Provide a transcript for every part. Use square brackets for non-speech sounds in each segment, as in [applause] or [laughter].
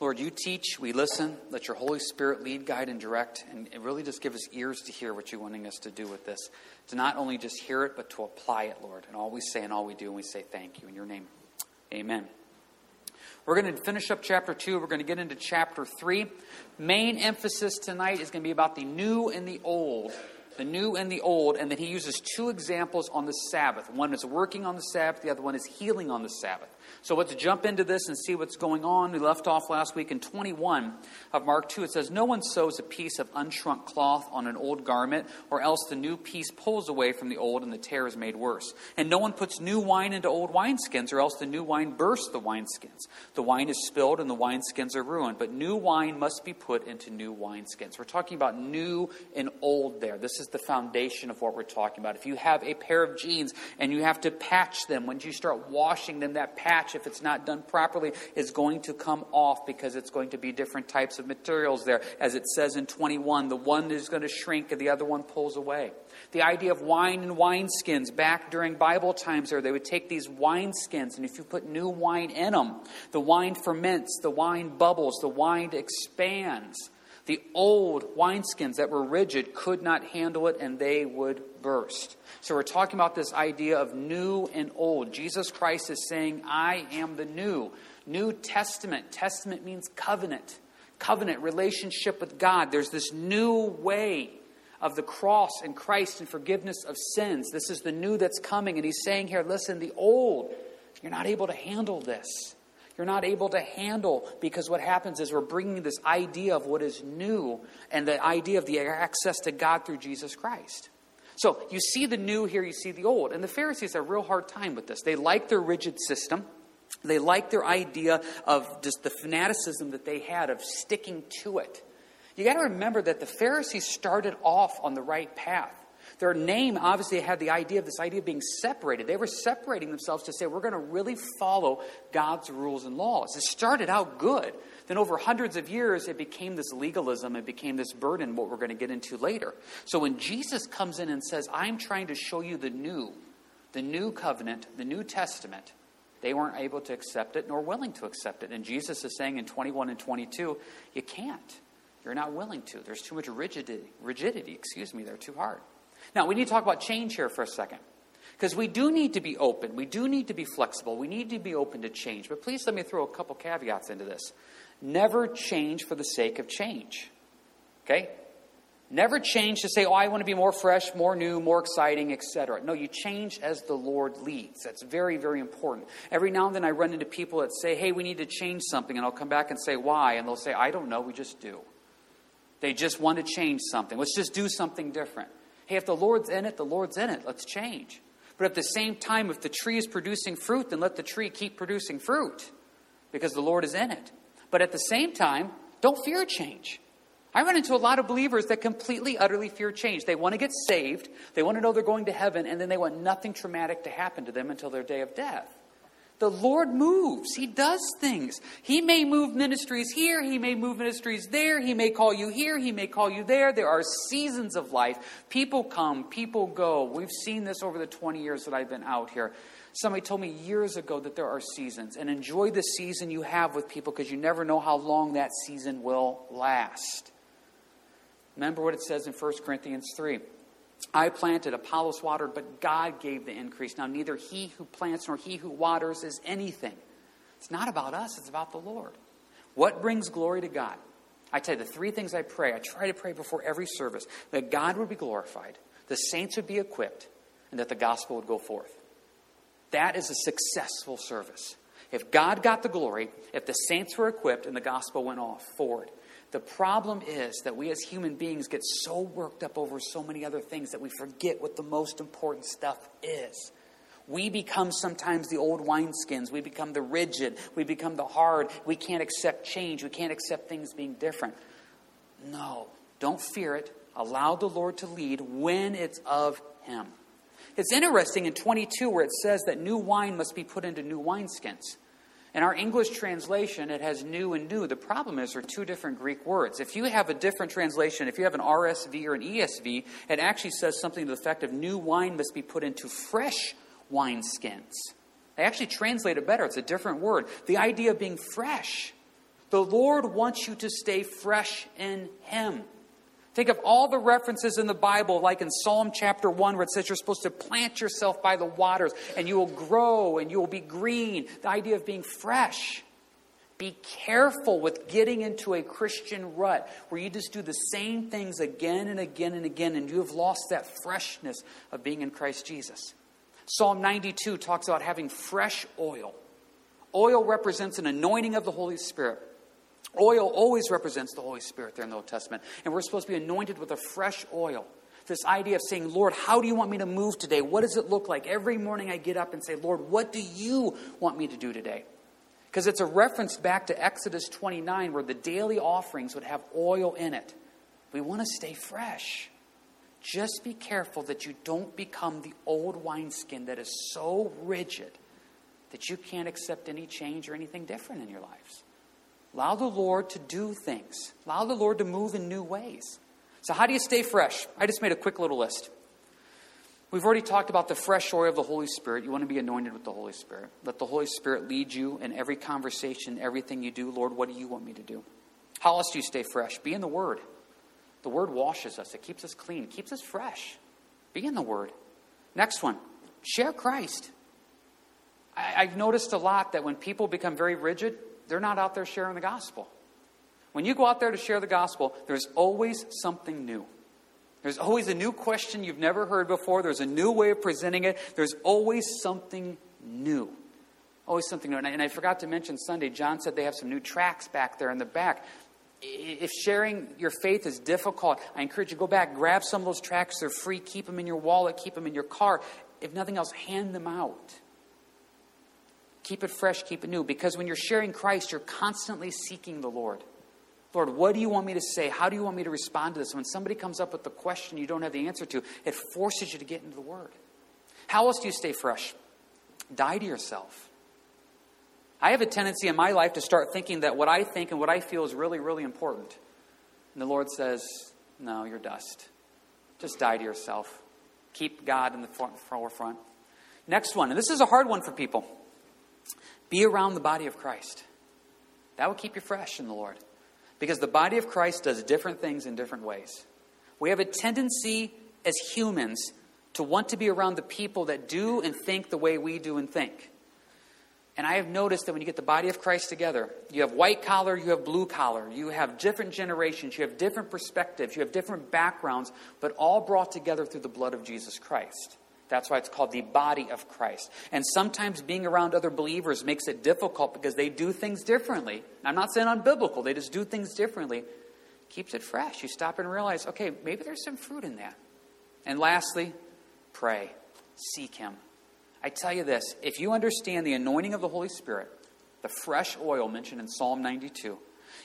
Lord, you teach, we listen. Let your Holy Spirit lead, guide, and direct, and really just give us ears to hear what you're wanting us to do with this. To not only just hear it, but to apply it, Lord. And all we say and all we do, and we say thank you. In your name, amen. We're going to finish up chapter 2. We're going to get into chapter 3. Main emphasis tonight is going to be about the new and the old the new and the old, and then he uses two examples on the Sabbath. One is working on the Sabbath, the other one is healing on the Sabbath. So let's jump into this and see what's going on. We left off last week in 21 of Mark 2. It says, No one sews a piece of unshrunk cloth on an old garment, or else the new piece pulls away from the old and the tear is made worse. And no one puts new wine into old wineskins, or else the new wine bursts the wineskins. The wine is spilled and the wineskins are ruined. But new wine must be put into new wineskins. We're talking about new and old there. This is the foundation of what we're talking about. If you have a pair of jeans and you have to patch them, when you start washing them, that patch if it's not done properly, is going to come off because it's going to be different types of materials there. As it says in 21, the one is going to shrink and the other one pulls away. The idea of wine and wineskins, back during Bible times there, they would take these wineskins, and if you put new wine in them, the wine ferments, the wine bubbles, the wine expands. The old wineskins that were rigid could not handle it and they would burst. So we're talking about this idea of new and old. Jesus Christ is saying, I am the new. New Testament. Testament means covenant. Covenant, relationship with God. There's this new way of the cross and Christ and forgiveness of sins. This is the new that's coming. And he's saying here, listen, the old, you're not able to handle this. You're not able to handle because what happens is we're bringing this idea of what is new and the idea of the access to God through Jesus Christ. So you see the new here, you see the old. And the Pharisees have a real hard time with this. They like their rigid system. They like their idea of just the fanaticism that they had of sticking to it. You got to remember that the Pharisees started off on the right path. Their name obviously had the idea of this idea of being separated. They were separating themselves to say, we're going to really follow God's rules and laws. It started out good. Then, over hundreds of years, it became this legalism, it became this burden, what we're going to get into later. So, when Jesus comes in and says, I'm trying to show you the new, the new covenant, the New Testament, they weren't able to accept it nor willing to accept it. And Jesus is saying in 21 and 22, you can't. You're not willing to. There's too much rigidity, rigidity, excuse me, they're too hard. Now, we need to talk about change here for a second. Because we do need to be open. We do need to be flexible. We need to be open to change. But please let me throw a couple caveats into this. Never change for the sake of change. Okay? Never change to say, oh, I want to be more fresh, more new, more exciting, etc. No, you change as the Lord leads. That's very, very important. Every now and then I run into people that say, hey, we need to change something. And I'll come back and say, why? And they'll say, I don't know, we just do. They just want to change something. Let's just do something different. Hey, if the Lord's in it, the Lord's in it. Let's change. But at the same time, if the tree is producing fruit, then let the tree keep producing fruit because the Lord is in it. But at the same time, don't fear change. I run into a lot of believers that completely, utterly fear change. They want to get saved, they want to know they're going to heaven, and then they want nothing traumatic to happen to them until their day of death. The Lord moves. He does things. He may move ministries here. He may move ministries there. He may call you here. He may call you there. There are seasons of life. People come, people go. We've seen this over the 20 years that I've been out here. Somebody told me years ago that there are seasons, and enjoy the season you have with people because you never know how long that season will last. Remember what it says in 1 Corinthians 3. I planted, Apollos watered, but God gave the increase. Now, neither he who plants nor he who waters is anything. It's not about us, it's about the Lord. What brings glory to God? I tell you, the three things I pray, I try to pray before every service that God would be glorified, the saints would be equipped, and that the gospel would go forth. That is a successful service. If God got the glory, if the saints were equipped, and the gospel went off forward, the problem is that we as human beings get so worked up over so many other things that we forget what the most important stuff is. We become sometimes the old wineskins. We become the rigid. We become the hard. We can't accept change. We can't accept things being different. No, don't fear it. Allow the Lord to lead when it's of Him. It's interesting in 22 where it says that new wine must be put into new wineskins. In our English translation, it has new and new. The problem is there are two different Greek words. If you have a different translation, if you have an RSV or an ESV, it actually says something to the effect of new wine must be put into fresh wineskins. They actually translate it better. It's a different word. The idea of being fresh. The Lord wants you to stay fresh in Him. Think of all the references in the Bible, like in Psalm chapter 1, where it says you're supposed to plant yourself by the waters and you will grow and you will be green. The idea of being fresh. Be careful with getting into a Christian rut where you just do the same things again and again and again, and you have lost that freshness of being in Christ Jesus. Psalm 92 talks about having fresh oil. Oil represents an anointing of the Holy Spirit. Oil always represents the Holy Spirit there in the Old Testament. And we're supposed to be anointed with a fresh oil. This idea of saying, Lord, how do you want me to move today? What does it look like? Every morning I get up and say, Lord, what do you want me to do today? Because it's a reference back to Exodus 29 where the daily offerings would have oil in it. We want to stay fresh. Just be careful that you don't become the old wineskin that is so rigid that you can't accept any change or anything different in your lives. Allow the Lord to do things, allow the Lord to move in new ways. So, how do you stay fresh? I just made a quick little list. We've already talked about the fresh oil of the Holy Spirit. You want to be anointed with the Holy Spirit. Let the Holy Spirit lead you in every conversation, everything you do. Lord, what do you want me to do? How else do you stay fresh? Be in the Word. The Word washes us, it keeps us clean, it keeps us fresh. Be in the Word. Next one share Christ. I, have noticed a lot that when people become very rigid, they're not out there sharing the gospel. When you go out there to share the gospel, there's always something new. There's always a new question you've never heard before. There's a new way of presenting it. There's always something new. Always something new. And I, and I forgot to mention Sunday, John said they have some new tracts back there in the back. If sharing your faith is difficult, I encourage you to go back, grab some of those tracts. They're free. Keep them in your wallet, keep them in your car. If nothing else, hand them out. Keep it fresh, keep it new. Because when you're sharing Christ, you're constantly seeking the Lord. Lord, what do you want me to say? How do you want me to respond to this? When somebody comes up with a question you don't have the answer to, it forces you to get into the Word. How else do you stay fresh? Die to yourself. I have a tendency in my life to start thinking that what I think and what I feel is really, really important. And the Lord says, No, you're dust. Just die to yourself. Keep God in the forefront. Next one, and this is a hard one for people. Be around the body of Christ. That will keep you fresh in the Lord. Because the body of Christ does different things in different ways. We have a tendency as humans to want to be around the people that do and think the way we do and think. And I have noticed that when you get the body of Christ together, you have white collar, you have blue collar, you have different generations, you have different perspectives, you have different backgrounds, but all brought together through the blood of Jesus Christ. That's why it's called the body of Christ. And sometimes being around other believers makes it difficult because they do things differently. I'm not saying unbiblical, they just do things differently. Keeps it fresh. You stop and realize, okay, maybe there's some fruit in that. And lastly, pray. Seek Him. I tell you this if you understand the anointing of the Holy Spirit, the fresh oil mentioned in Psalm 92,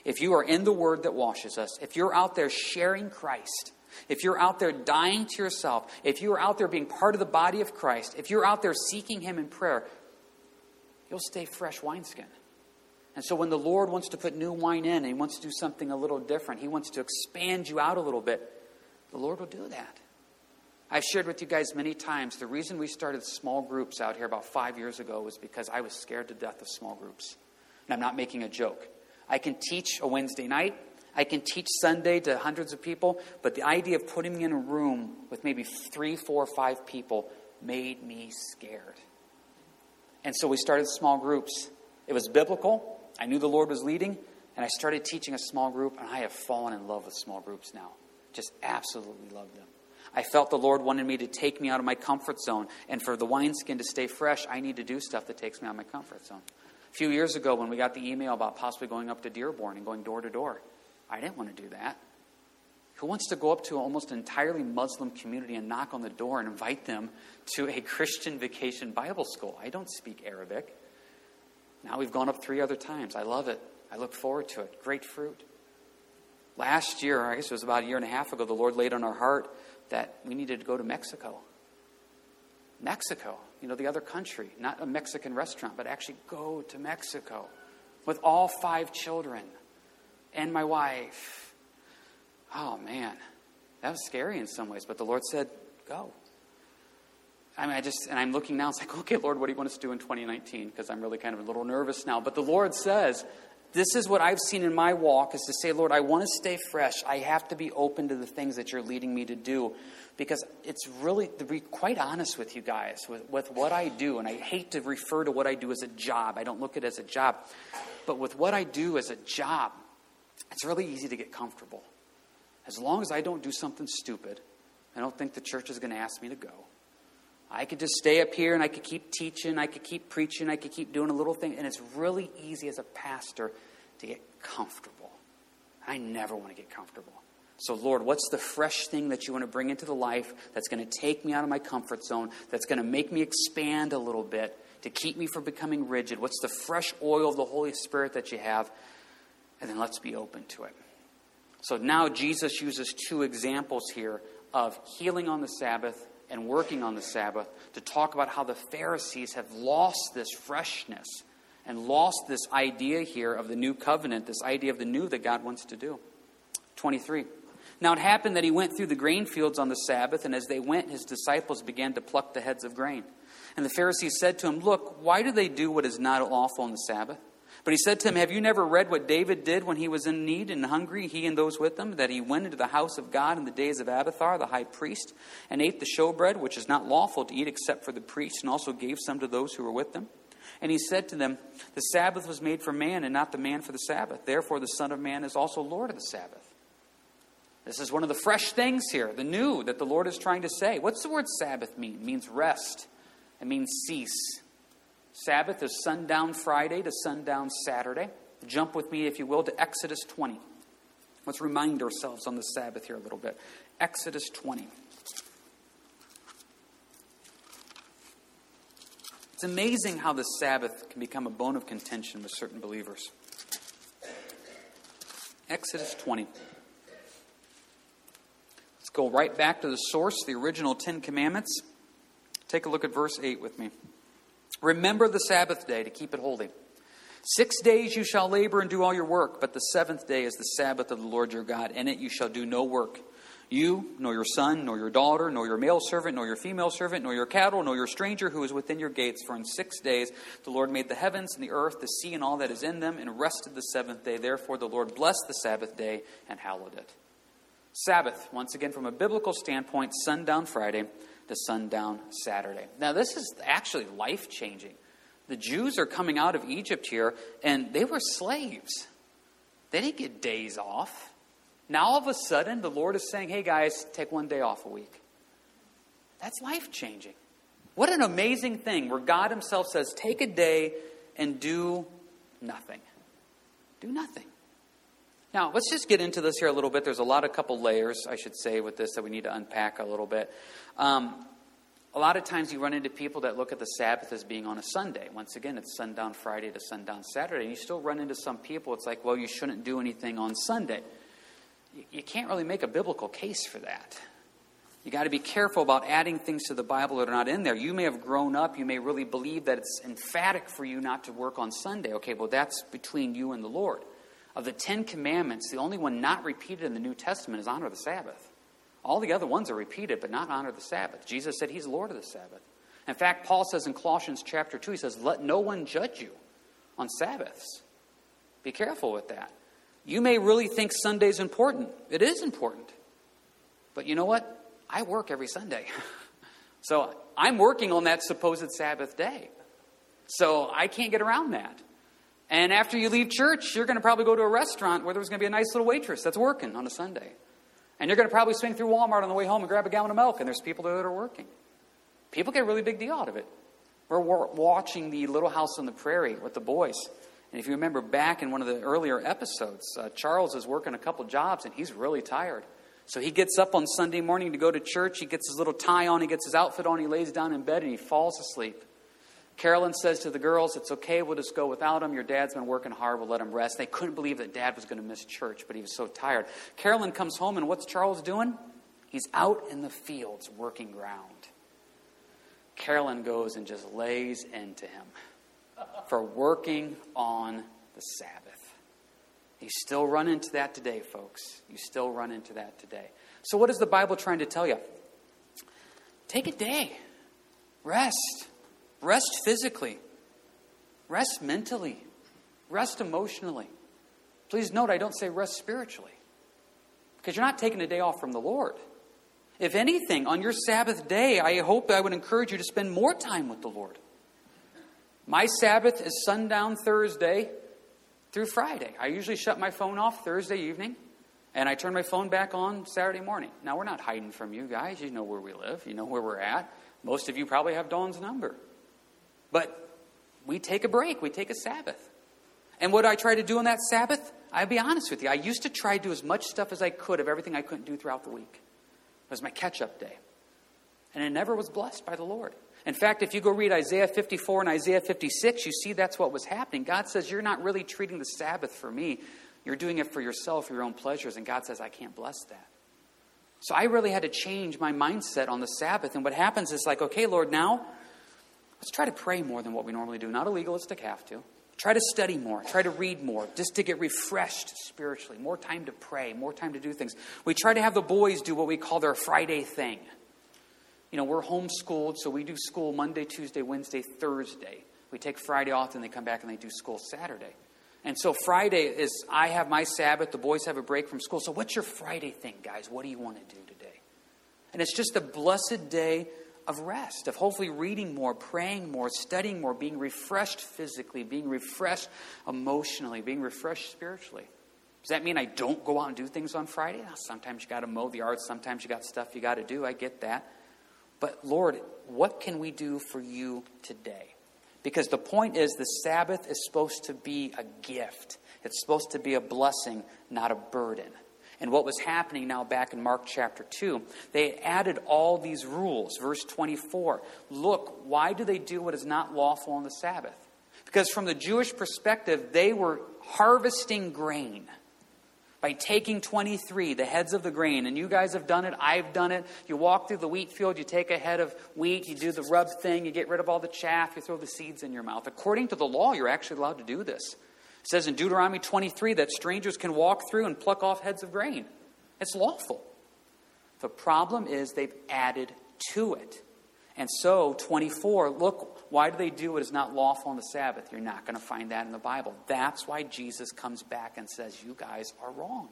if you are in the Word that washes us, if you're out there sharing Christ, if you're out there dying to yourself, if you're out there being part of the body of Christ, if you're out there seeking Him in prayer, you'll stay fresh wineskin. And so when the Lord wants to put new wine in and He wants to do something a little different, He wants to expand you out a little bit, the Lord will do that. I've shared with you guys many times the reason we started small groups out here about five years ago was because I was scared to death of small groups. And I'm not making a joke. I can teach a Wednesday night, I can teach Sunday to hundreds of people, but the idea of putting me in a room with maybe three, four, five people made me scared. And so we started small groups. It was biblical. I knew the Lord was leading, and I started teaching a small group, and I have fallen in love with small groups now. Just absolutely love them. I felt the Lord wanted me to take me out of my comfort zone, and for the wineskin to stay fresh, I need to do stuff that takes me out of my comfort zone. A few years ago, when we got the email about possibly going up to Dearborn and going door to door, I didn't want to do that. Who wants to go up to an almost entirely Muslim community and knock on the door and invite them to a Christian vacation Bible school? I don't speak Arabic. Now we've gone up three other times. I love it. I look forward to it. Great fruit. Last year, I guess it was about a year and a half ago, the Lord laid on our heart that we needed to go to Mexico. Mexico, you know, the other country, not a Mexican restaurant, but actually go to Mexico with all five children and my wife. Oh, man. That was scary in some ways, but the Lord said, go. I mean, I just, and I'm looking now, it's like, [laughs] okay, Lord, what do you want us to do in 2019? Because I'm really kind of a little nervous now. But the Lord says, this is what I've seen in my walk is to say, Lord, I want to stay fresh. I have to be open to the things that you're leading me to do because it's really, to be quite honest with you guys, with, with what I do, and I hate to refer to what I do as a job, I don't look at it as a job, but with what I do as a job, it's really easy to get comfortable. As long as I don't do something stupid, I don't think the church is going to ask me to go. I could just stay up here and I could keep teaching, I could keep preaching, I could keep doing a little thing, and it's really easy as a pastor to get comfortable. I never want to get comfortable. So, Lord, what's the fresh thing that you want to bring into the life that's going to take me out of my comfort zone, that's going to make me expand a little bit, to keep me from becoming rigid? What's the fresh oil of the Holy Spirit that you have? And then let's be open to it. So now Jesus uses two examples here of healing on the Sabbath and working on the Sabbath to talk about how the Pharisees have lost this freshness and lost this idea here of the new covenant, this idea of the new that God wants to do. 23. Now it happened that he went through the grain fields on the Sabbath, and as they went, his disciples began to pluck the heads of grain. And the Pharisees said to him, Look, why do they do what is not lawful on the Sabbath? But he said to him, Have you never read what David did when he was in need and hungry, he and those with him, that he went into the house of God in the days of Abiathar, the high priest, and ate the showbread, which is not lawful to eat except for the priests, and also gave some to those who were with them? And he said to them, The Sabbath was made for man, and not the man for the Sabbath. Therefore, the Son of Man is also Lord of the Sabbath. This is one of the fresh things here, the new that the Lord is trying to say. What's the word Sabbath mean? It means rest, it means cease. Sabbath is sundown Friday to sundown Saturday. Jump with me, if you will, to Exodus 20. Let's remind ourselves on the Sabbath here a little bit. Exodus 20. It's amazing how the Sabbath can become a bone of contention with certain believers. Exodus 20 Let's go right back to the source, the original Ten Commandments. Take a look at verse 8 with me. Remember the Sabbath day to keep it holy. Six days you shall labor and do all your work, but the seventh day is the Sabbath of the Lord your God. In it you shall do no work. You, nor your son, nor your daughter, nor your male servant, nor your female servant, nor your cattle, nor your stranger who is within your gates. For in six days the Lord made the heavens and the earth, the sea, and all that is in them, and rested the seventh day. Therefore the Lord blessed the Sabbath day and hallowed it. Sabbath, once again, from a biblical standpoint, sundown Friday to sundown Saturday. Now, this is actually life changing. The Jews are coming out of Egypt here, and they were slaves. They didn't get days off. Now, all of a sudden, the Lord is saying, hey, guys, take one day off a week. That's life changing. What an amazing thing where God Himself says, take a day and do nothing. Do nothing. Now, let's just get into this here a little bit. There's a lot of couple layers, I should say, with this that we need to unpack a little bit. Um, a lot of times you run into people that look at the Sabbath as being on a Sunday. Once again, it's sundown Friday to sundown Saturday. And you still run into some people, it's like, well, you shouldn't do anything on Sunday. You can't really make a biblical case for that. You got to be careful about adding things to the Bible that are not in there. You may have grown up, you may really believe that it's emphatic for you not to work on Sunday. Okay, well, that's between you and the Lord. Of the Ten Commandments, the only one not repeated in the New Testament is honor the Sabbath. All the other ones are repeated, but not honor the Sabbath. Jesus said he's Lord of the Sabbath. In fact, Paul says in Colossians chapter 2, he says, Let no one judge you on Sabbaths. Be careful with that. You may really think Sunday's important. It is important. But you know what? I work every Sunday. [laughs] so I'm working on that supposed Sabbath day. So I can't get around that. And after you leave church, you're going to probably go to a restaurant where there's going to be a nice little waitress that's working on a Sunday. And you're going to probably swing through Walmart on the way home and grab a gallon of milk, and there's people there that are working. People get a really big deal out of it. We're watching the Little House on the Prairie with the boys. And if you remember back in one of the earlier episodes, uh, Charles is working a couple jobs and he's really tired. So he gets up on Sunday morning to go to church. He gets his little tie on, he gets his outfit on, he lays down in bed, and he falls asleep. Carolyn says to the girls, It's okay, we'll just go without him. Your dad's been working hard, we'll let him rest. They couldn't believe that dad was going to miss church, but he was so tired. Carolyn comes home, and what's Charles doing? He's out in the fields working ground. Carolyn goes and just lays into him for working on the Sabbath. You still run into that today, folks. You still run into that today. So, what is the Bible trying to tell you? Take a day, rest. Rest physically, rest mentally, rest emotionally. Please note, I don't say rest spiritually because you're not taking a day off from the Lord. If anything, on your Sabbath day, I hope I would encourage you to spend more time with the Lord. My Sabbath is sundown Thursday through Friday. I usually shut my phone off Thursday evening and I turn my phone back on Saturday morning. Now, we're not hiding from you guys. You know where we live, you know where we're at. Most of you probably have Dawn's number. But we take a break, we take a Sabbath. And what I try to do on that Sabbath, I'll be honest with you, I used to try to do as much stuff as I could of everything I couldn't do throughout the week. It was my catch up day. And it never was blessed by the Lord. In fact, if you go read Isaiah 54 and Isaiah 56, you see that's what was happening. God says, You're not really treating the Sabbath for me. You're doing it for yourself, for your own pleasures. And God says, I can't bless that. So I really had to change my mindset on the Sabbath. And what happens is like, okay, Lord, now try to pray more than what we normally do. Not a legalistic have to. Try to study more, try to read more, just to get refreshed spiritually. More time to pray, more time to do things. We try to have the boys do what we call their Friday thing. You know, we're homeschooled, so we do school Monday, Tuesday, Wednesday, Thursday. We take Friday off, and they come back and they do school Saturday. And so Friday is, I have my Sabbath, the boys have a break from school. So, what's your Friday thing, guys? What do you want to do today? And it's just a blessed day of rest, of hopefully reading more, praying more, studying more, being refreshed physically, being refreshed emotionally, being refreshed spiritually. Does that mean I don't go out and do things on Friday? Ah, sometimes you got to mow the yard, sometimes you got stuff you got to do. I get that. But Lord, what can we do for you today? Because the point is, the Sabbath is supposed to be a gift. It's supposed to be a blessing, not a burden. And what was happening now back in Mark chapter 2, they added all these rules. Verse 24 Look, why do they do what is not lawful on the Sabbath? Because from the Jewish perspective, they were harvesting grain by taking 23, the heads of the grain. And you guys have done it, I've done it. You walk through the wheat field, you take a head of wheat, you do the rub thing, you get rid of all the chaff, you throw the seeds in your mouth. According to the law, you're actually allowed to do this. It says in Deuteronomy 23 that strangers can walk through and pluck off heads of grain. It's lawful. The problem is they've added to it. And so, 24, look, why do they do what is not lawful on the Sabbath? You're not going to find that in the Bible. That's why Jesus comes back and says, You guys are wrong.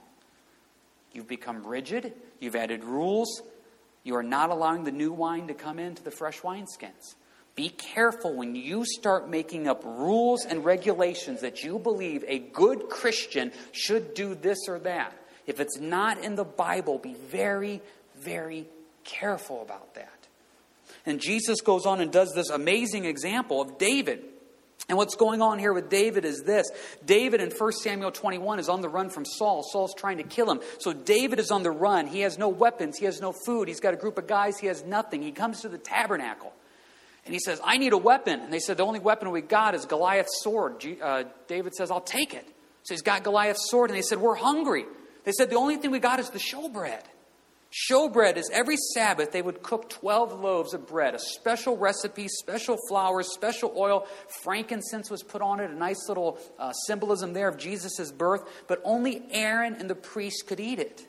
You've become rigid, you've added rules, you are not allowing the new wine to come into the fresh wineskins. Be careful when you start making up rules and regulations that you believe a good Christian should do this or that. If it's not in the Bible, be very, very careful about that. And Jesus goes on and does this amazing example of David. And what's going on here with David is this David in 1 Samuel 21 is on the run from Saul. Saul's trying to kill him. So David is on the run. He has no weapons, he has no food, he's got a group of guys, he has nothing. He comes to the tabernacle. And he says, I need a weapon. And they said, The only weapon we got is Goliath's sword. Uh, David says, I'll take it. So he's got Goliath's sword. And they said, We're hungry. They said, The only thing we got is the showbread. Showbread is every Sabbath they would cook 12 loaves of bread, a special recipe, special flour, special oil. Frankincense was put on it, a nice little uh, symbolism there of Jesus' birth, but only Aaron and the priest could eat it.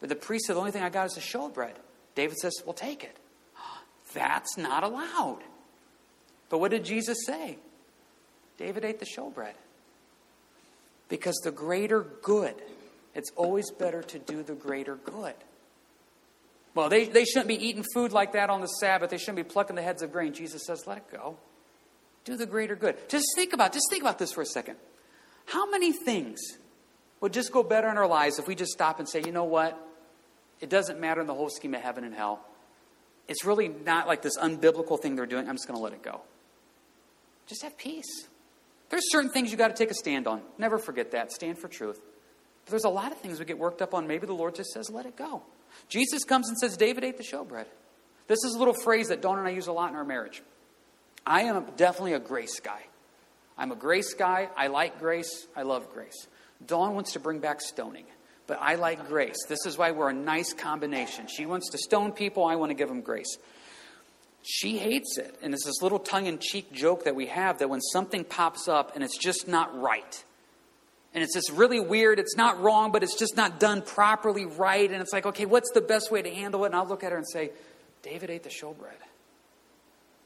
But the priest said, The only thing I got is the showbread. David says, Well, take it. That's not allowed. But what did Jesus say? David ate the showbread. Because the greater good, it's always better to do the greater good. Well, they, they shouldn't be eating food like that on the Sabbath. They shouldn't be plucking the heads of grain. Jesus says, let it go. Do the greater good. Just think about, just think about this for a second. How many things would just go better in our lives if we just stop and say, you know what? It doesn't matter in the whole scheme of heaven and hell it's really not like this unbiblical thing they're doing. I'm just going to let it go. Just have peace. There's certain things you got to take a stand on. Never forget that. Stand for truth. But there's a lot of things we get worked up on. Maybe the Lord just says, let it go. Jesus comes and says, David ate the showbread. This is a little phrase that Dawn and I use a lot in our marriage. I am definitely a grace guy. I'm a grace guy. I like grace. I love grace. Dawn wants to bring back stoning but I like grace. This is why we're a nice combination. She wants to stone people, I want to give them grace. She hates it. And it's this little tongue in cheek joke that we have that when something pops up and it's just not right, and it's just really weird, it's not wrong, but it's just not done properly right, and it's like, okay, what's the best way to handle it? And I'll look at her and say, David ate the showbread.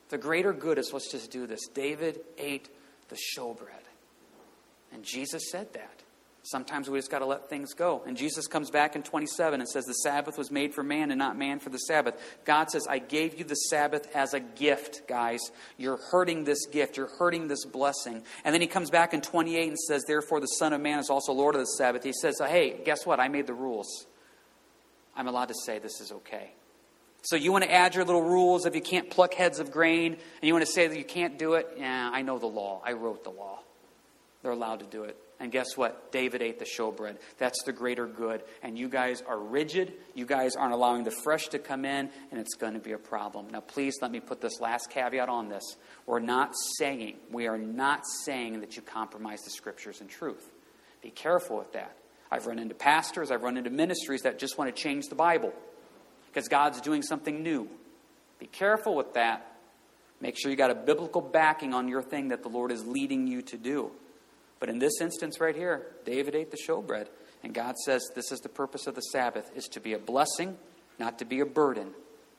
The greater good is let's just do this. David ate the showbread. And Jesus said that. Sometimes we just got to let things go. And Jesus comes back in 27 and says, The Sabbath was made for man and not man for the Sabbath. God says, I gave you the Sabbath as a gift, guys. You're hurting this gift. You're hurting this blessing. And then he comes back in 28 and says, Therefore, the Son of Man is also Lord of the Sabbath. He says, Hey, guess what? I made the rules. I'm allowed to say this is okay. So you want to add your little rules if you can't pluck heads of grain and you want to say that you can't do it? Yeah, I know the law. I wrote the law. They're allowed to do it. And guess what? David ate the showbread. That's the greater good. And you guys are rigid. You guys aren't allowing the fresh to come in, and it's going to be a problem. Now, please let me put this last caveat on this. We're not saying, we are not saying that you compromise the scriptures and truth. Be careful with that. I've run into pastors, I've run into ministries that just want to change the Bible because God's doing something new. Be careful with that. Make sure you got a biblical backing on your thing that the Lord is leading you to do. But in this instance right here, David ate the showbread. And God says this is the purpose of the Sabbath, is to be a blessing, not to be a burden.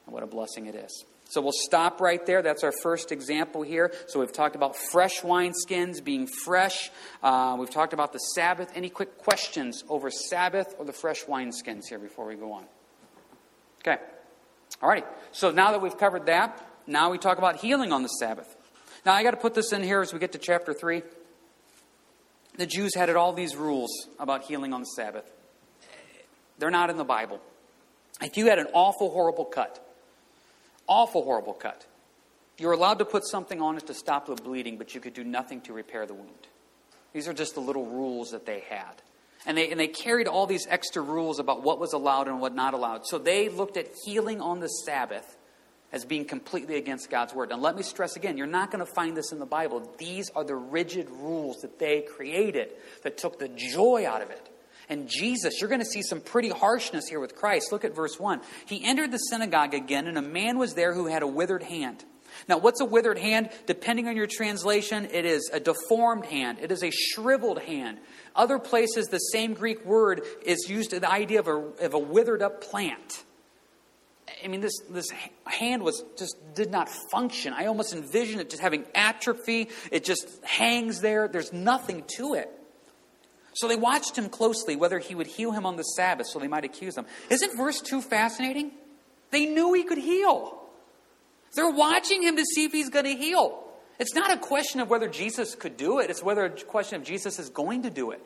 And what a blessing it is. So we'll stop right there. That's our first example here. So we've talked about fresh wineskins being fresh. Uh, we've talked about the Sabbath. Any quick questions over Sabbath or the fresh wineskins here before we go on? Okay. All righty. So now that we've covered that, now we talk about healing on the Sabbath. Now I got to put this in here as we get to chapter 3 the Jews had all these rules about healing on the Sabbath. They're not in the Bible. If you had an awful, horrible cut, awful, horrible cut, you're allowed to put something on it to stop the bleeding, but you could do nothing to repair the wound. These are just the little rules that they had. And they, and they carried all these extra rules about what was allowed and what not allowed. So they looked at healing on the Sabbath as being completely against God's word. And let me stress again, you're not going to find this in the Bible. These are the rigid rules that they created that took the joy out of it. And Jesus, you're going to see some pretty harshness here with Christ. Look at verse 1. He entered the synagogue again, and a man was there who had a withered hand. Now, what's a withered hand? Depending on your translation, it is a deformed hand, it is a shriveled hand. Other places, the same Greek word is used to the idea of a, of a withered up plant. I mean, this, this hand was just did not function. I almost envision it just having atrophy. It just hangs there. There's nothing to it. So they watched him closely, whether he would heal him on the Sabbath, so they might accuse him. Isn't verse 2 fascinating? They knew he could heal. They're watching him to see if he's going to heal. It's not a question of whether Jesus could do it, it's whether a question of Jesus is going to do it.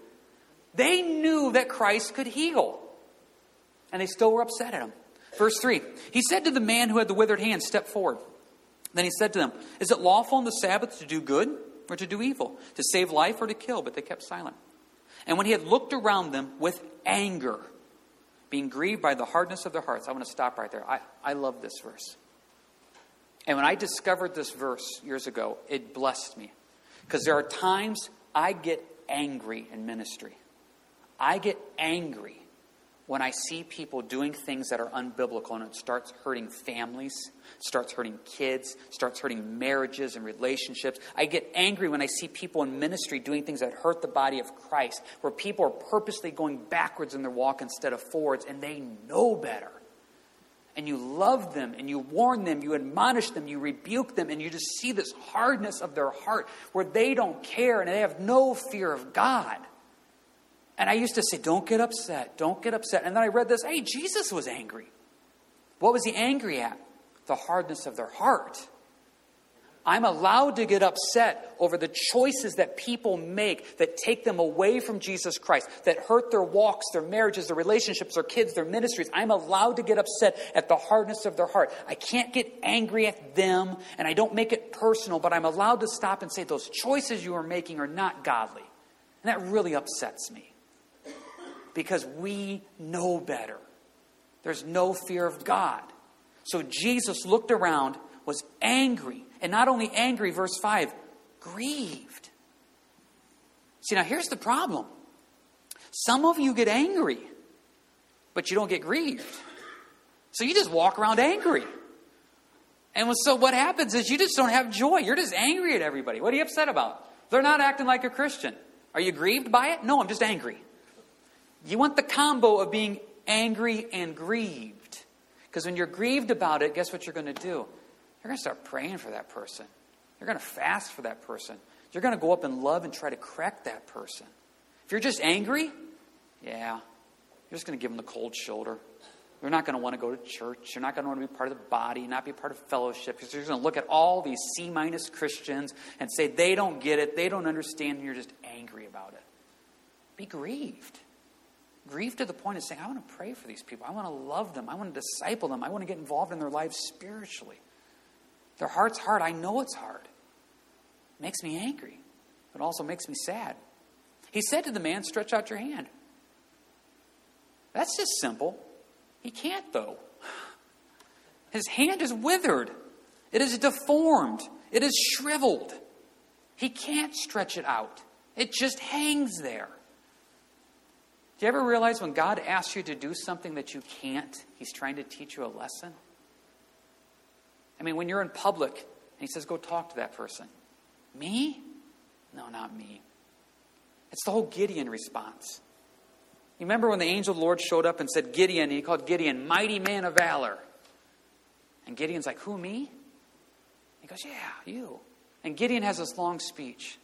They knew that Christ could heal, and they still were upset at him. Verse 3 He said to the man who had the withered hand, Step forward. Then he said to them, Is it lawful on the Sabbath to do good or to do evil, to save life or to kill? But they kept silent. And when he had looked around them with anger, being grieved by the hardness of their hearts, I want to stop right there. I, I love this verse. And when I discovered this verse years ago, it blessed me. Because there are times I get angry in ministry. I get angry when I see people doing things that are unbiblical and it starts hurting families, starts hurting kids, starts hurting marriages and relationships. I get angry when I see people in ministry doing things that hurt the body of Christ, where people are purposely going backwards in their walk instead of forwards, and they know better. And you love them and you warn them, you admonish them, you rebuke them, and you just see this hardness of their heart where they don't care and they have no fear of God. And I used to say, Don't get upset, don't get upset. And then I read this hey, Jesus was angry. What was he angry at? The hardness of their heart. I'm allowed to get upset over the choices that people make that take them away from Jesus Christ, that hurt their walks, their marriages, their relationships, their kids, their ministries. I'm allowed to get upset at the hardness of their heart. I can't get angry at them, and I don't make it personal, but I'm allowed to stop and say, Those choices you are making are not godly. And that really upsets me because we know better. There's no fear of God. So Jesus looked around, was angry, and not only angry, verse 5, grieved. See, now here's the problem. Some of you get angry, but you don't get grieved. So you just walk around angry. And so what happens is you just don't have joy. You're just angry at everybody. What are you upset about? They're not acting like a Christian. Are you grieved by it? No, I'm just angry. You want the combo of being angry and grieved. Because when you're grieved about it, guess what you're going to do? You're going to start praying for that person. You're going to fast for that person. You're going to go up in love and try to correct that person. If you're just angry, yeah, you're just going to give them the cold shoulder. You're not going to want to go to church. You're not going to want to be part of the body, not be part of fellowship, because you're going to look at all these C minus Christians and say they don't get it, they don't understand, and you're just angry about it. Be grieved. Grieved to the point of saying, I want to pray for these people. I want to love them. I want to disciple them. I want to get involved in their lives spiritually. Their heart's hard. I know it's hard. It makes me angry, but also makes me sad. He said to the man, Stretch out your hand. That's just simple. He can't, though. His hand is withered, it is deformed, it is shriveled. He can't stretch it out, it just hangs there. Do you ever realize when God asks you to do something that you can't, He's trying to teach you a lesson? I mean, when you're in public and He says, go talk to that person. Me? No, not me. It's the whole Gideon response. You remember when the angel of the Lord showed up and said, Gideon, and he called Gideon, mighty man of valor. And Gideon's like, Who, me? He goes, Yeah, you. And Gideon has this long speech.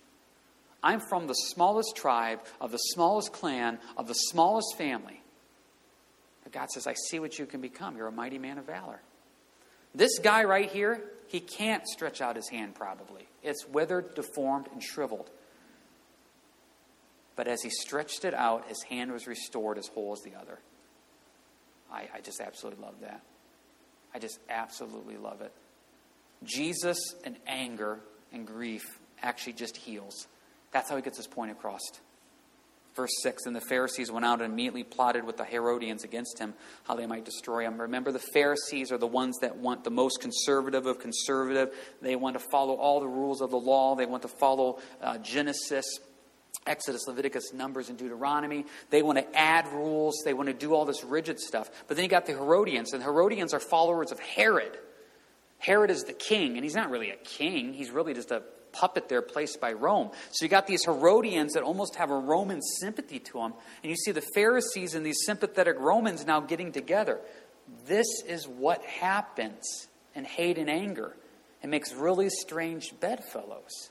I'm from the smallest tribe, of the smallest clan, of the smallest family. But God says, I see what you can become. You're a mighty man of valor. This guy right here, he can't stretch out his hand probably. It's withered, deformed, and shriveled. But as he stretched it out, his hand was restored as whole as the other. I, I just absolutely love that. I just absolutely love it. Jesus and anger and grief actually just heals. That's how he gets his point across. Verse 6 And the Pharisees went out and immediately plotted with the Herodians against him, how they might destroy him. Remember, the Pharisees are the ones that want the most conservative of conservative. They want to follow all the rules of the law, they want to follow uh, Genesis Exodus, Leviticus, Numbers, and Deuteronomy. They want to add rules. They want to do all this rigid stuff. But then you got the Herodians, and the Herodians are followers of Herod. Herod is the king, and he's not really a king. He's really just a puppet there placed by Rome. So you got these Herodians that almost have a Roman sympathy to them. And you see the Pharisees and these sympathetic Romans now getting together. This is what happens in hate and anger. It makes really strange bedfellows.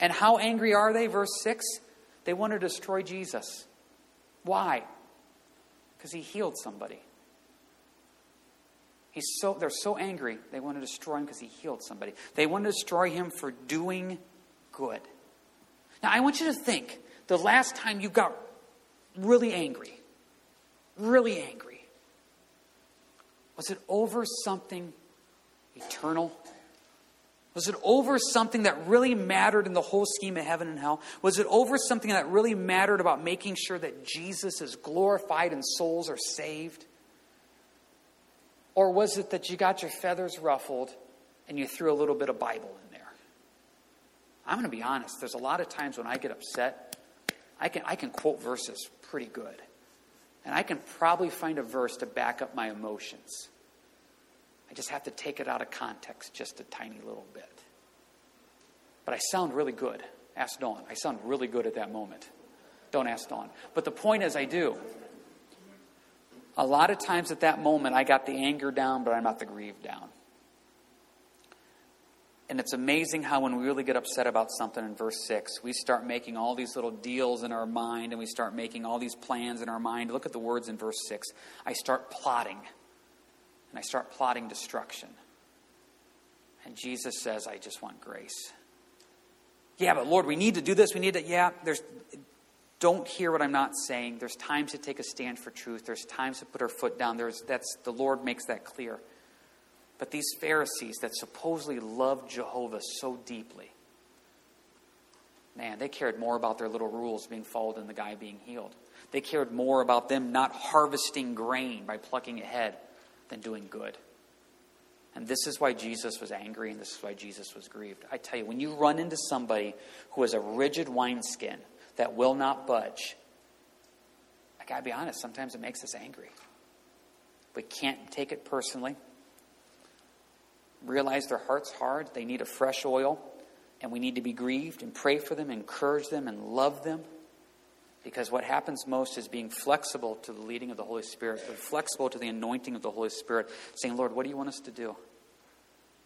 And how angry are they? Verse 6 they want to destroy Jesus. Why? Because he healed somebody. He's so, they're so angry, they want to destroy him because he healed somebody. They want to destroy him for doing good. Now, I want you to think the last time you got really angry, really angry, was it over something eternal? Was it over something that really mattered in the whole scheme of heaven and hell? Was it over something that really mattered about making sure that Jesus is glorified and souls are saved? Or was it that you got your feathers ruffled and you threw a little bit of Bible in there? I'm going to be honest. There's a lot of times when I get upset, I can, I can quote verses pretty good. And I can probably find a verse to back up my emotions. I just have to take it out of context just a tiny little bit. But I sound really good. Ask Dawn. I sound really good at that moment. Don't ask Dawn. But the point is, I do. A lot of times at that moment, I got the anger down, but I'm not the grief down. And it's amazing how when we really get upset about something in verse 6, we start making all these little deals in our mind and we start making all these plans in our mind. Look at the words in verse 6. I start plotting and I start plotting destruction. And Jesus says, I just want grace. Yeah, but Lord, we need to do this. We need to, yeah, there's, don't hear what I'm not saying. There's times to take a stand for truth. There's times to put our foot down. There's, that's, the Lord makes that clear. But these Pharisees that supposedly loved Jehovah so deeply, man, they cared more about their little rules being followed than the guy being healed. They cared more about them not harvesting grain by plucking a head than doing good. And this is why Jesus was angry and this is why Jesus was grieved. I tell you, when you run into somebody who has a rigid wineskin that will not budge, I gotta be honest, sometimes it makes us angry. We can't take it personally. Realize their heart's hard, they need a fresh oil, and we need to be grieved and pray for them, encourage them, and love them. Because what happens most is being flexible to the leading of the Holy Spirit, flexible to the anointing of the Holy Spirit, saying, Lord, what do you want us to do?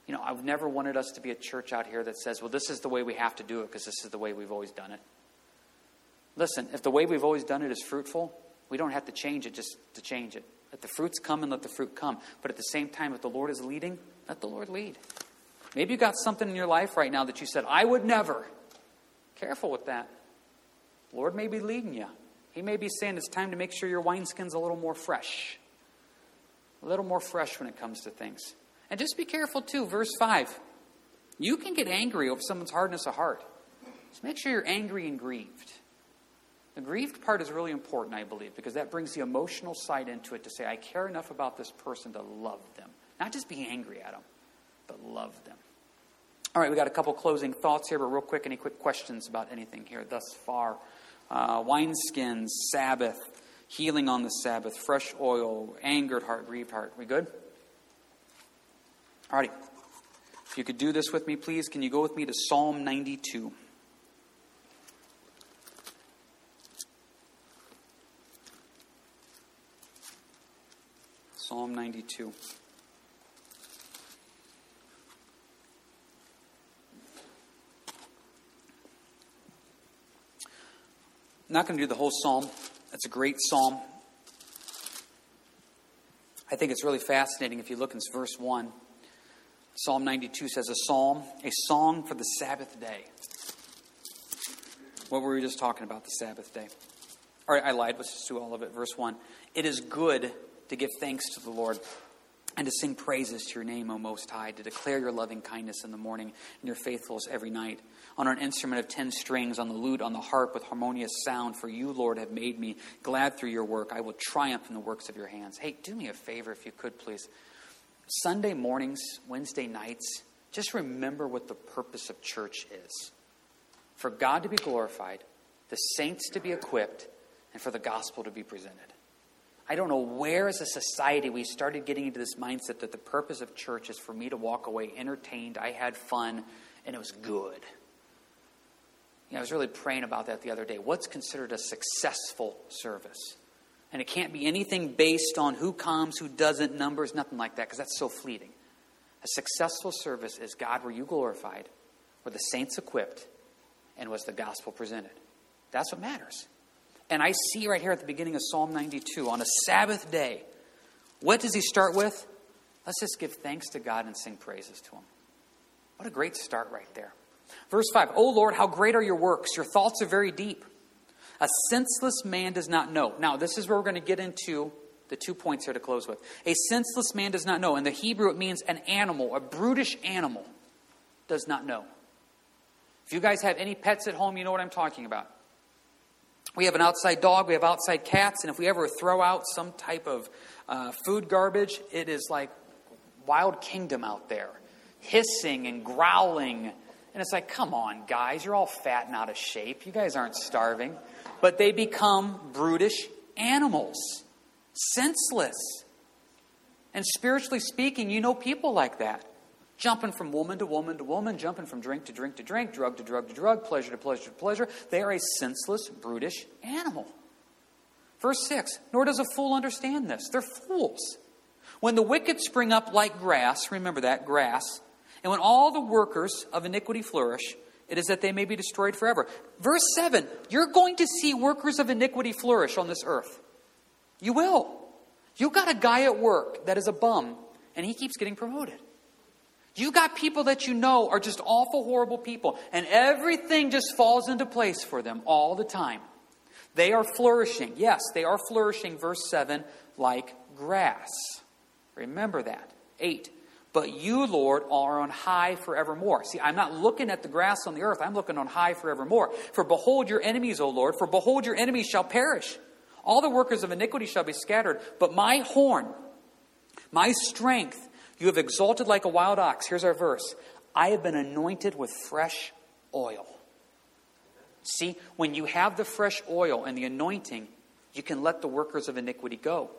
You know, I've never wanted us to be a church out here that says, well, this is the way we have to do it because this is the way we've always done it. Listen, if the way we've always done it is fruitful, we don't have to change it just to change it. Let the fruits come and let the fruit come. But at the same time, if the Lord is leading, let the Lord lead. Maybe you got something in your life right now that you said, I would never. Careful with that. Lord may be leading you. He may be saying it's time to make sure your wineskin's a little more fresh. A little more fresh when it comes to things. And just be careful too, verse 5. You can get angry over someone's hardness of heart. Just make sure you're angry and grieved. The grieved part is really important, I believe, because that brings the emotional side into it to say, I care enough about this person to love them. Not just be angry at them, but love them. All right, we got a couple closing thoughts here, but real quick, any quick questions about anything here thus far? Uh, wineskins, Sabbath, healing on the Sabbath, fresh oil, angered heart, grieved heart. We good? All righty. If you could do this with me, please, can you go with me to Psalm 92? Psalm 92. I'm not going to do the whole psalm. That's a great psalm. I think it's really fascinating if you look in verse 1. Psalm 92 says, A psalm, a song for the Sabbath day. What were we just talking about, the Sabbath day? All right, I lied. Let's just do all of it. Verse 1. It is good to give thanks to the Lord and to sing praises to your name, O Most High, to declare your loving kindness in the morning and your faithfulness every night. On an instrument of ten strings, on the lute, on the harp with harmonious sound, for you, Lord, have made me glad through your work. I will triumph in the works of your hands. Hey, do me a favor if you could, please. Sunday mornings, Wednesday nights, just remember what the purpose of church is for God to be glorified, the saints to be equipped, and for the gospel to be presented. I don't know where, as a society, we started getting into this mindset that the purpose of church is for me to walk away entertained, I had fun, and it was good. You know, I was really praying about that the other day. What's considered a successful service? And it can't be anything based on who comes, who doesn't, numbers, nothing like that, because that's so fleeting. A successful service is God, were you glorified, were the saints equipped, and was the gospel presented. That's what matters. And I see right here at the beginning of Psalm 92, on a Sabbath day, what does he start with? Let's just give thanks to God and sing praises to him. What a great start right there. Verse 5 O Lord, how great are your works! Your thoughts are very deep. A senseless man does not know. Now, this is where we're going to get into the two points here to close with. A senseless man does not know. In the Hebrew, it means an animal, a brutish animal does not know. If you guys have any pets at home, you know what I'm talking about. We have an outside dog, we have outside cats, and if we ever throw out some type of uh, food garbage, it is like wild kingdom out there, hissing and growling. And it's like, come on, guys, you're all fat and out of shape. You guys aren't starving. But they become brutish animals, senseless. And spiritually speaking, you know people like that jumping from woman to woman to woman, jumping from drink to drink to drink, drug to drug to drug, pleasure to pleasure to pleasure. They are a senseless, brutish animal. Verse 6 Nor does a fool understand this. They're fools. When the wicked spring up like grass, remember that, grass, and when all the workers of iniquity flourish, it is that they may be destroyed forever. Verse 7 You're going to see workers of iniquity flourish on this earth. You will. You got a guy at work that is a bum, and he keeps getting promoted. You got people that you know are just awful, horrible people, and everything just falls into place for them all the time. They are flourishing. Yes, they are flourishing, verse 7, like grass. Remember that. 8. But you, Lord, are on high forevermore. See, I'm not looking at the grass on the earth, I'm looking on high forevermore. For behold your enemies, O Lord, for behold your enemies shall perish. All the workers of iniquity shall be scattered. But my horn, my strength, you have exalted like a wild ox. Here's our verse I have been anointed with fresh oil. See, when you have the fresh oil and the anointing, you can let the workers of iniquity go.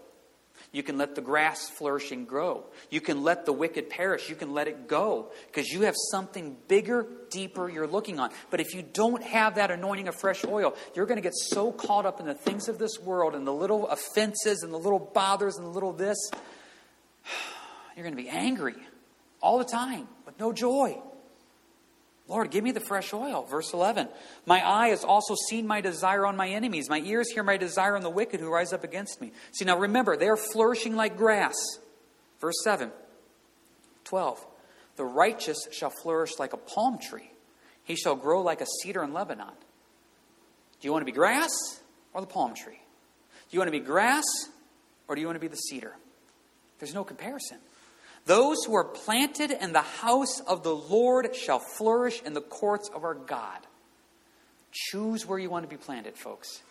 You can let the grass flourishing grow. You can let the wicked perish. You can let it go because you have something bigger, deeper you're looking on. But if you don't have that anointing of fresh oil, you're going to get so caught up in the things of this world and the little offenses and the little bothers and the little this [sighs] you're going to be angry all the time. With no joy. Lord, give me the fresh oil. Verse 11. My eye has also seen my desire on my enemies. My ears hear my desire on the wicked who rise up against me. See, now remember, they are flourishing like grass. Verse 7. 12. The righteous shall flourish like a palm tree, he shall grow like a cedar in Lebanon. Do you want to be grass or the palm tree? Do you want to be grass or do you want to be the cedar? There's no comparison. Those who are planted in the house of the Lord shall flourish in the courts of our God. Choose where you want to be planted, folks.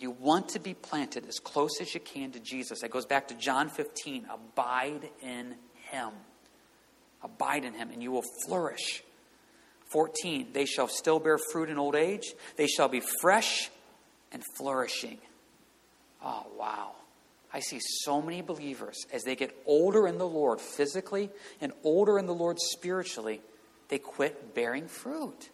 You want to be planted as close as you can to Jesus. That goes back to John 15. Abide in Him. Abide in Him, and you will flourish. 14. They shall still bear fruit in old age, they shall be fresh and flourishing. Oh, wow. I see so many believers as they get older in the Lord physically and older in the Lord spiritually, they quit bearing fruit.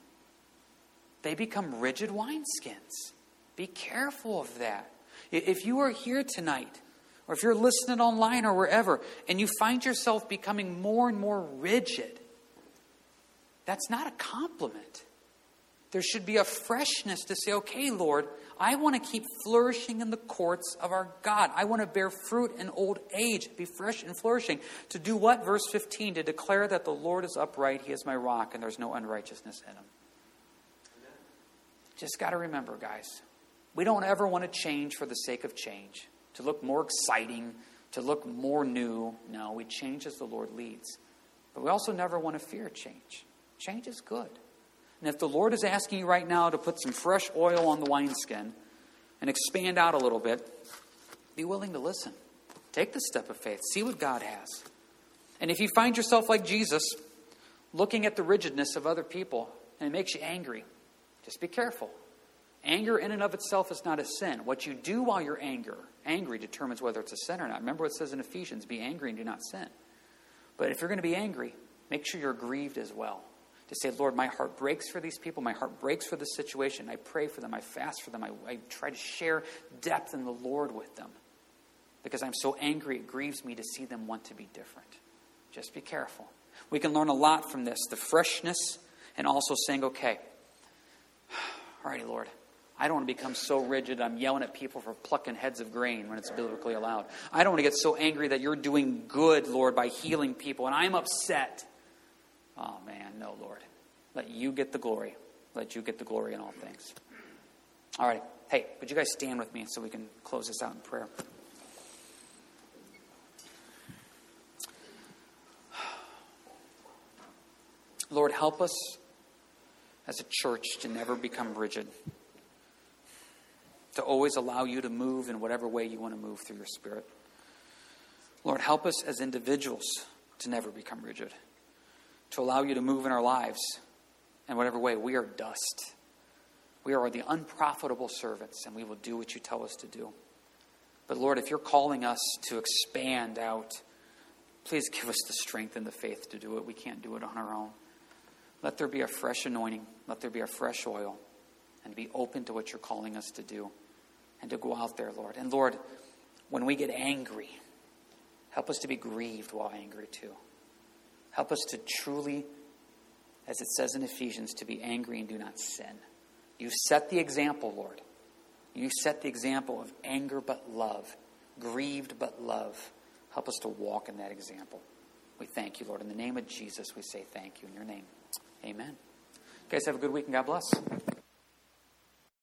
They become rigid wineskins. Be careful of that. If you are here tonight, or if you're listening online or wherever, and you find yourself becoming more and more rigid, that's not a compliment. There should be a freshness to say, okay, Lord, I want to keep flourishing in the courts of our God. I want to bear fruit in old age, be fresh and flourishing. To do what? Verse 15 to declare that the Lord is upright, He is my rock, and there's no unrighteousness in Him. Just got to remember, guys, we don't ever want to change for the sake of change, to look more exciting, to look more new. No, we change as the Lord leads. But we also never want to fear change. Change is good. And if the Lord is asking you right now to put some fresh oil on the wineskin and expand out a little bit, be willing to listen. Take the step of faith. See what God has. And if you find yourself like Jesus, looking at the rigidness of other people and it makes you angry, just be careful. Anger in and of itself is not a sin. What you do while you're anger, angry determines whether it's a sin or not. Remember what it says in Ephesians be angry and do not sin. But if you're going to be angry, make sure you're grieved as well to say, Lord, my heart breaks for these people. My heart breaks for the situation. I pray for them. I fast for them. I, I try to share depth in the Lord with them because I'm so angry, it grieves me to see them want to be different. Just be careful. We can learn a lot from this the freshness and also saying, okay, [sighs] all righty, Lord. I don't want to become so rigid I'm yelling at people for plucking heads of grain when it's biblically allowed. I don't want to get so angry that you're doing good, Lord, by healing people, and I'm upset Oh, man, no, Lord. Let you get the glory. Let you get the glory in all things. All right. Hey, would you guys stand with me so we can close this out in prayer? Lord, help us as a church to never become rigid, to always allow you to move in whatever way you want to move through your spirit. Lord, help us as individuals to never become rigid to allow you to move in our lives in whatever way. We are dust. We are the unprofitable servants, and we will do what you tell us to do. But Lord, if you're calling us to expand out, please give us the strength and the faith to do it. We can't do it on our own. Let there be a fresh anointing, let there be a fresh oil, and be open to what you're calling us to do and to go out there, Lord. And Lord, when we get angry, help us to be grieved while angry too. Help us to truly, as it says in Ephesians, to be angry and do not sin. You set the example, Lord. You set the example of anger but love, grieved but love. Help us to walk in that example. We thank you, Lord. In the name of Jesus, we say thank you. In your name, amen. You guys have a good week and God bless.